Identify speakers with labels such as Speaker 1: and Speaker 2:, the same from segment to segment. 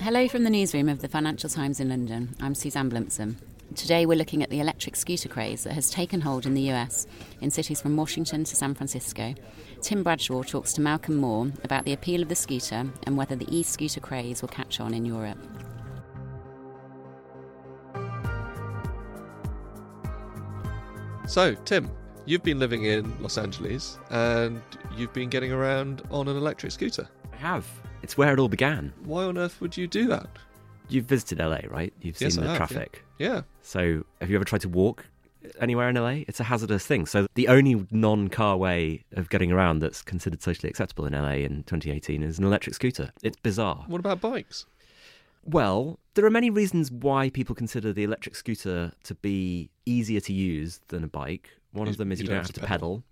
Speaker 1: Hello from the newsroom of the Financial Times in London. I'm Suzanne Blumsom. Today we're looking at the electric scooter craze that has taken hold in the US in cities from Washington to San Francisco. Tim Bradshaw talks to Malcolm Moore about the appeal of the scooter and whether the e scooter craze will catch on in Europe.
Speaker 2: So, Tim, you've been living in Los Angeles and you've been getting around on an electric scooter.
Speaker 3: Have. It's where it all began.
Speaker 2: Why on earth would you do that?
Speaker 3: You've visited LA, right? You've seen
Speaker 2: Yes, I
Speaker 3: the
Speaker 2: have,
Speaker 3: traffic.
Speaker 2: Yeah.
Speaker 3: So, have you ever tried to walk anywhere in LA? It's a hazardous thing. So, the only non car way of getting around that's considered socially acceptable in LA in 2018 is an electric scooter. It's bizarre.
Speaker 2: What about bikes?
Speaker 3: Well, there are many reasons why people consider the electric scooter to be easier to use than a bike. One of them is
Speaker 2: you don't have to
Speaker 3: pedal.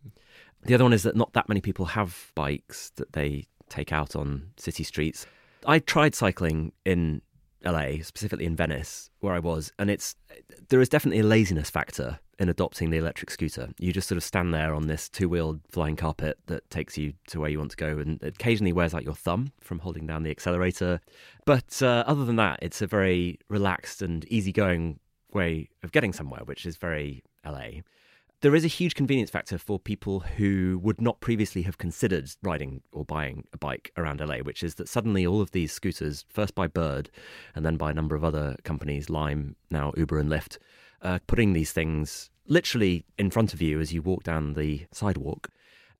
Speaker 3: The other one is that not that many people have bikes that they take out on city streets. I tried cycling in LA, specifically in Venice, where I was, and it's there is definitely a laziness factor in adopting the electric scooter. You just sort of stand there on this two-wheeled flying carpet that takes you to where you want to go, and occasionally wears out your thumb from holding down the accelerator. But uh, other than that, it's a very relaxed and easygoing way of getting somewhere, which is very LA. There is a huge convenience factor for people who would not previously have considered riding or buying a bike around LA, which is that suddenly all of these scooters, first by Bird and then by a number of other companies, Lime, now Uber and Lyft, putting these things literally in front of you as you walk down the sidewalk.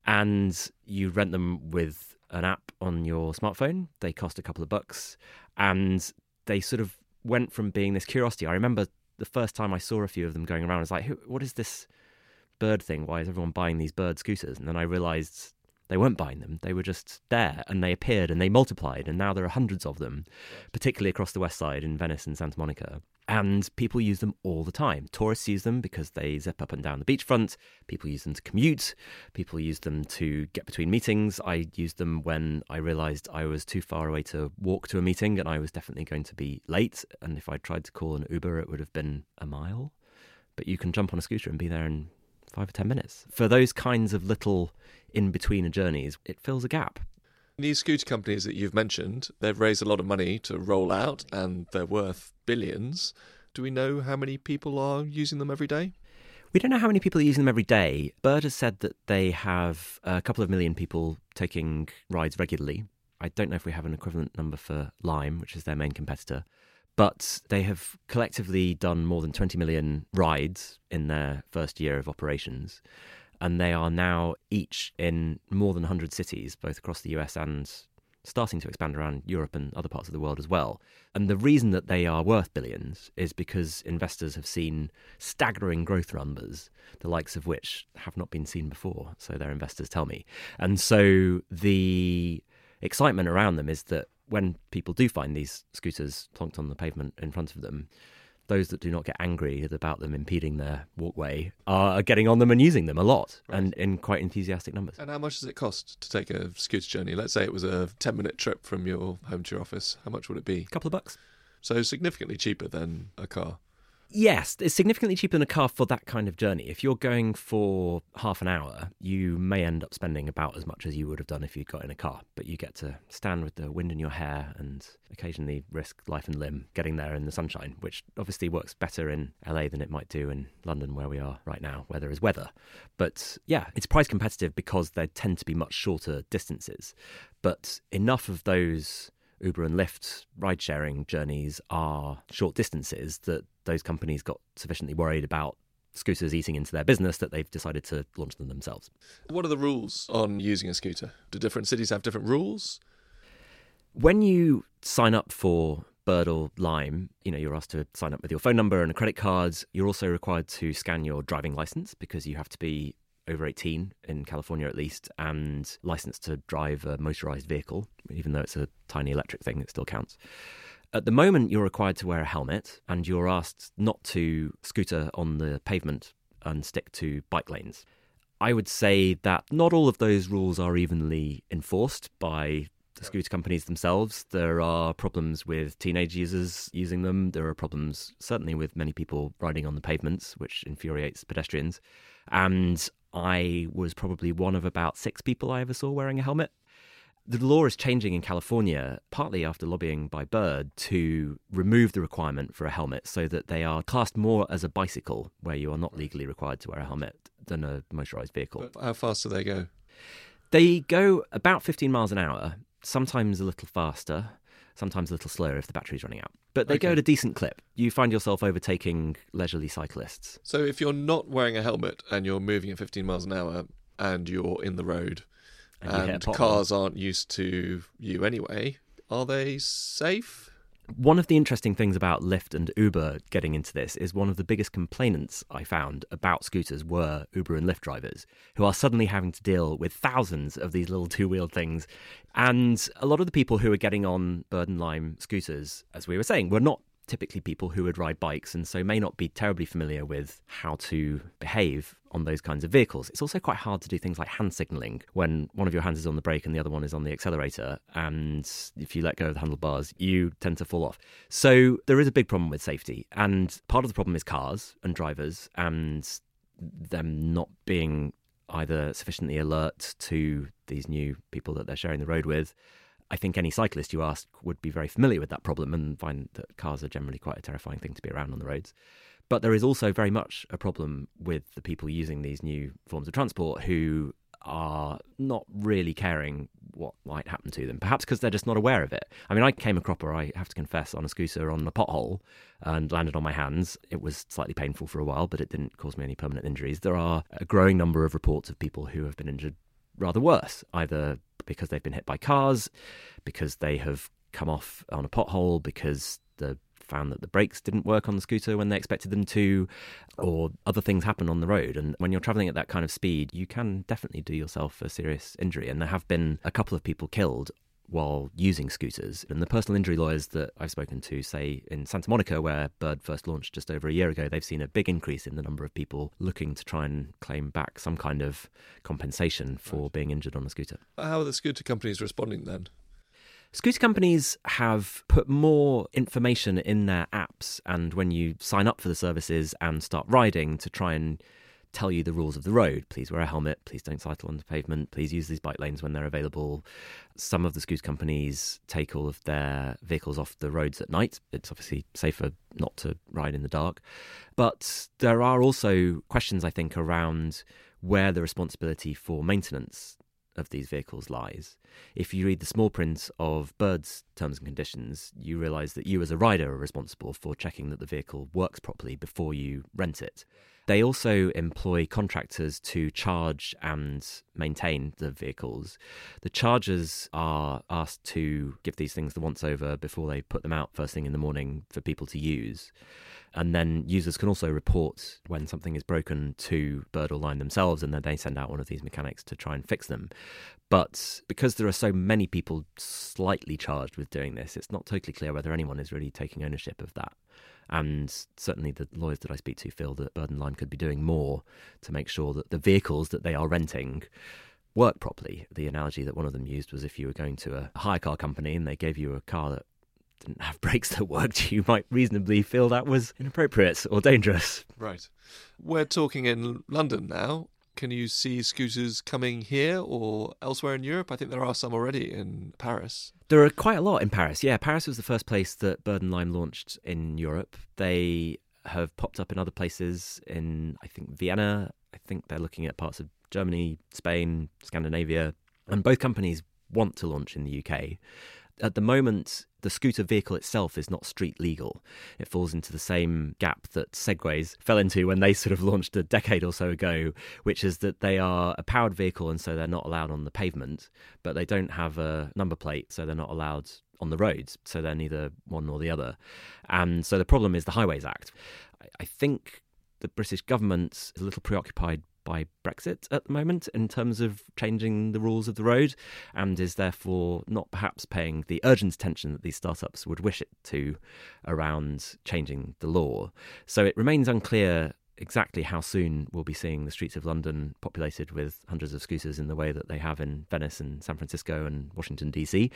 Speaker 3: And you rent them with an app on your smartphone. They cost a couple of bucks. And they sort of went from being this curiosity. I remember the first time I saw a few of them going around, I was like, what is this bird thing? Why is everyone buying these bird scooters? And then I realized they weren't buying them. They were just there and they appeared and they multiplied. And now there are hundreds of them, particularly across the west side in Venice and Santa Monica. And people use them all the time. Tourists use them because they zip up and down the beachfront. People use them to commute. People use them to get between meetings. I used them when I realized I was too far away to walk to a meeting and I was definitely going to be late. And if I tried to call an Uber, it would have been a mile. But you can jump on a scooter and be there in five or ten minutes. For those kinds of little in between journeys, it fills a gap.
Speaker 2: These scooter companies that you've mentioned, they've raised a lot of money to roll out and they're worth billions. Do we know how many people are using them every day?
Speaker 3: We don't know how many people are using them every day. Bird has said that they have a couple of million people taking rides regularly. I don't know if we have an equivalent number for Lime, which is their main competitor. But they have collectively done more than 20 million rides in their first year of operations. And they are now each in more than 100 cities, both across the US and starting to expand around Europe and other parts of the world as well. And the reason that they are worth billions is because investors have seen staggering growth numbers, the likes of which have not been seen before, so their investors tell me. And so the excitement around them is that when people do find these scooters plonked on the pavement in front of them, those that do not get angry about them impeding their walkway are getting on them and using them a lot and in quite enthusiastic numbers.
Speaker 2: And how much does it cost to take a scooter journey? Let's say it was a 10 minute trip from your home to your office. How much would it be?
Speaker 3: A couple of bucks.
Speaker 2: So significantly cheaper than a car.
Speaker 3: Yes, it's significantly cheaper than a car for that kind of journey. If you're going for half an hour, you may end up spending about as much as you would have done if you'd got in a car. But you get to stand with the wind in your hair and occasionally risk life and limb getting there in the sunshine, which obviously works better in LA than it might do in London, where we are right now, where there is weather. But yeah, it's price competitive because they tend to be much shorter distances. But enough of those Uber and Lyft ride sharing journeys are short distances that those companies got sufficiently worried about scooters eating into their business that they've decided to launch them themselves.
Speaker 2: What are the rules on using a scooter? Do different cities have different rules?
Speaker 3: When you sign up for Bird or Lime, you know, you're asked to sign up with your phone number and a credit card. You're also required to scan your driving license because you have to be over 18 in California at least and licensed to drive a motorized vehicle, even though it's a tiny electric thing, it still counts. At the moment, you're required to wear a helmet and you're asked not to scooter on the pavement and stick to bike lanes. I would say that not all of those rules are evenly enforced by the scooter companies themselves. There are problems with teenage users using them. There are problems, certainly, with many people riding on the pavements, which infuriates pedestrians. And I was probably one of about six people I ever saw wearing a helmet. The law is changing in California, partly after lobbying by Bird, to remove the requirement for a helmet so that they are classed more as a bicycle, where you are not legally required to wear a helmet, than a motorized vehicle.
Speaker 2: But how fast do they go?
Speaker 3: They go about 15 miles an hour, sometimes a little faster, sometimes a little slower if the battery's running out. But they go at a decent clip. You find yourself overtaking leisurely cyclists.
Speaker 2: So if you're not wearing a helmet and you're moving at 15 miles an hour and you're in the road
Speaker 3: And you hit a
Speaker 2: and cars aren't used to you anyway, are they safe?
Speaker 3: One of the interesting things about Lyft and Uber getting into this is one of the biggest complainants I found about scooters were Uber and Lyft drivers, who are suddenly having to deal with thousands of these little two wheeled things. And a lot of the people who are getting on Bird and Lime scooters, as we were saying, were not typically people who would ride bikes and so may not be terribly familiar with how to behave on those kinds of vehicles. It's also quite hard to do things like hand signaling when one of your hands is on the brake and the other one is on the accelerator. And if you let go of the handlebars, you tend to fall off. So there is a big problem with safety. And part of the problem is cars and drivers and them not being either sufficiently alert to these new people that they're sharing the road with. I think any cyclist you ask would be very familiar with that problem and find that cars are generally quite a terrifying thing to be around on the roads. But there is also very much a problem with the people using these new forms of transport who are not really caring what might happen to them, perhaps because they're just not aware of it. I mean, I came a cropper, I have to confess, on a scooter on a pothole and landed on my hands. It was slightly painful for a while, but it didn't cause me any permanent injuries. There are a growing number of reports of people who have been injured rather worse, either because they've been hit by cars, because they have come off on a pothole, because the found that the brakes didn't work on the scooter when they expected them to, or other things happen on the road. And when you're traveling at that kind of speed, you can definitely do yourself a serious injury. And there have been a couple of people killed while using scooters. And the personal injury lawyers that I've spoken to say in Santa Monica, where Bird first launched just over a year ago, they've seen a big increase in the number of people looking to try and claim back some kind of compensation for being injured on a scooter.
Speaker 2: How are the scooter companies responding then?
Speaker 3: Scooter companies have put more information in their apps and when you sign up for the services and start riding to try and tell you the rules of the road. Please wear a helmet, please don't cycle on the pavement, please use these bike lanes when they're available. Some of the scooter companies take all of their vehicles off the roads at night. It's obviously safer not to ride in the dark. But there are also questions, I think, around where the responsibility for maintenance of these vehicles lies. If you read the small print of Bird's terms and conditions, you realise that you as a rider are responsible for checking that the vehicle works properly before you rent it. They also employ contractors to charge and maintain the vehicles. The chargers are asked to give these things the once over before they put them out first thing in the morning for people to use. And then users can also report when something is broken to Bird or Lime themselves, and then they send out one of these mechanics to try and fix them. But because there are so many people slightly charged with doing this, it's not totally clear whether anyone is really taking ownership of that. And certainly the lawyers that I speak to feel that Bird and Lime could be doing more to make sure that the vehicles that they are renting work properly. The analogy that one of them used was if you were going to a hire car company and they gave you a car that didn't have brakes that worked, you might reasonably feel that was inappropriate or dangerous.
Speaker 2: Right. We're talking in London now. Can you see scooters coming here or elsewhere in Europe? I think there are some already in Paris.
Speaker 3: There are quite a lot in Paris. Yeah, Paris was the first place that Bird and Lime launched in Europe. They have popped up in other places in, I think, Vienna. I think they're looking at parts of Germany, Spain, Scandinavia. And both companies want to launch in the UK. At the moment, the scooter vehicle itself is not street legal. It falls into the same gap that Segways fell into when they sort of launched a decade or so ago, which is that they are a powered vehicle and so they're not allowed on the pavement, but they don't have a number plate, so they're not allowed on the roads. So they're neither one nor the other. And so the problem is the Highways Act. I- think the British government is a little preoccupied by Brexit at the moment in terms of changing the rules of the road and is therefore not perhaps paying the urgent attention that these startups would wish it to around changing the law. So it remains unclear exactly how soon we'll be seeing the streets of London populated with hundreds of scooters in the way that they have in Venice and San Francisco and Washington, D.C.,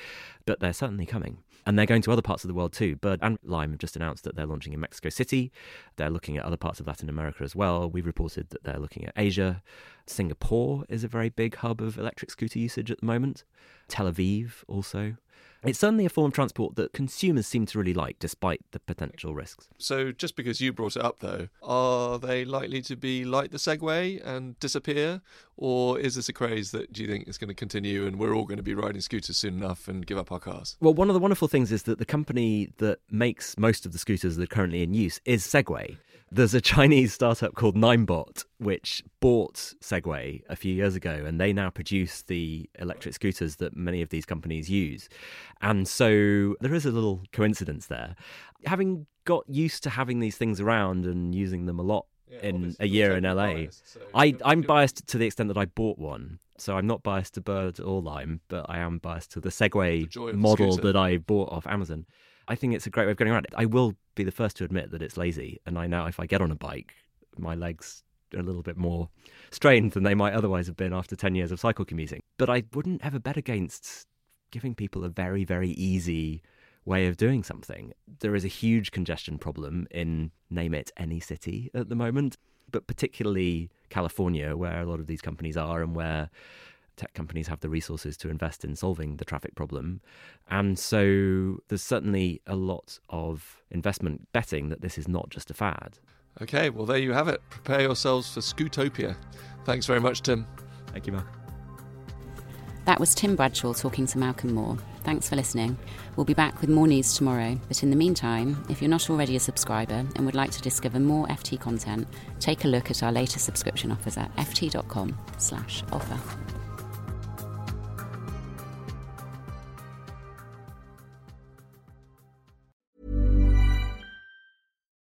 Speaker 3: but they're certainly coming. And they're going to other parts of the world too. Bird and Lime have just announced that they're launching in Mexico City. They're looking at other parts of Latin America as well. We've reported that they're looking at Asia. Singapore is a very big hub of electric scooter usage at the moment. Tel Aviv also. It's certainly a form of transport that consumers seem to really like, despite the potential risks.
Speaker 2: So, just because you brought it up, though, are they likely to be like the Segway and disappear? Or is this a craze that do you think is going to continue and we're all going to be riding scooters soon enough and give up our cars?
Speaker 3: Well, one of the wonderful things is that the company that makes most of the scooters that are currently in use is Segway. There's a Chinese startup called Ninebot which bought Segway a few years ago, and they now produce the electric scooters that many of these companies use. And so there is a little coincidence there. Having got used to having these things around and using them a lot yeah, in a year in LA, biased, so I, I'm biased to the extent that I bought one. So I'm not biased to Bird or Lime, but I am biased to the Segway the model that I bought off Amazon. I think it's a great way of getting around it. I will be the first to admit that it's lazy, and I know if I get on a bike, my legs are a little bit more strained than they might otherwise have been after 10 years of cycle commuting. But I wouldn't ever bet against giving people a very, very easy way of doing something. There is a huge congestion problem in, name it, any city at the moment, but particularly California, where a lot of these companies are and where tech companies have the resources to invest in solving the traffic problem. And so there's certainly a lot of investment betting that this is not just a fad.
Speaker 2: Okay, well, there you have it. Prepare yourselves for Scootopia. Thanks very much, Tim.
Speaker 3: Thank you, Mark.
Speaker 1: That was Tim Bradshaw talking to Malcolm Moore. Thanks for listening. We'll be back with more news tomorrow, but in the meantime, if you're not already a subscriber and would like to discover more FT content, take a look at our latest subscription offers at ft.com/offer.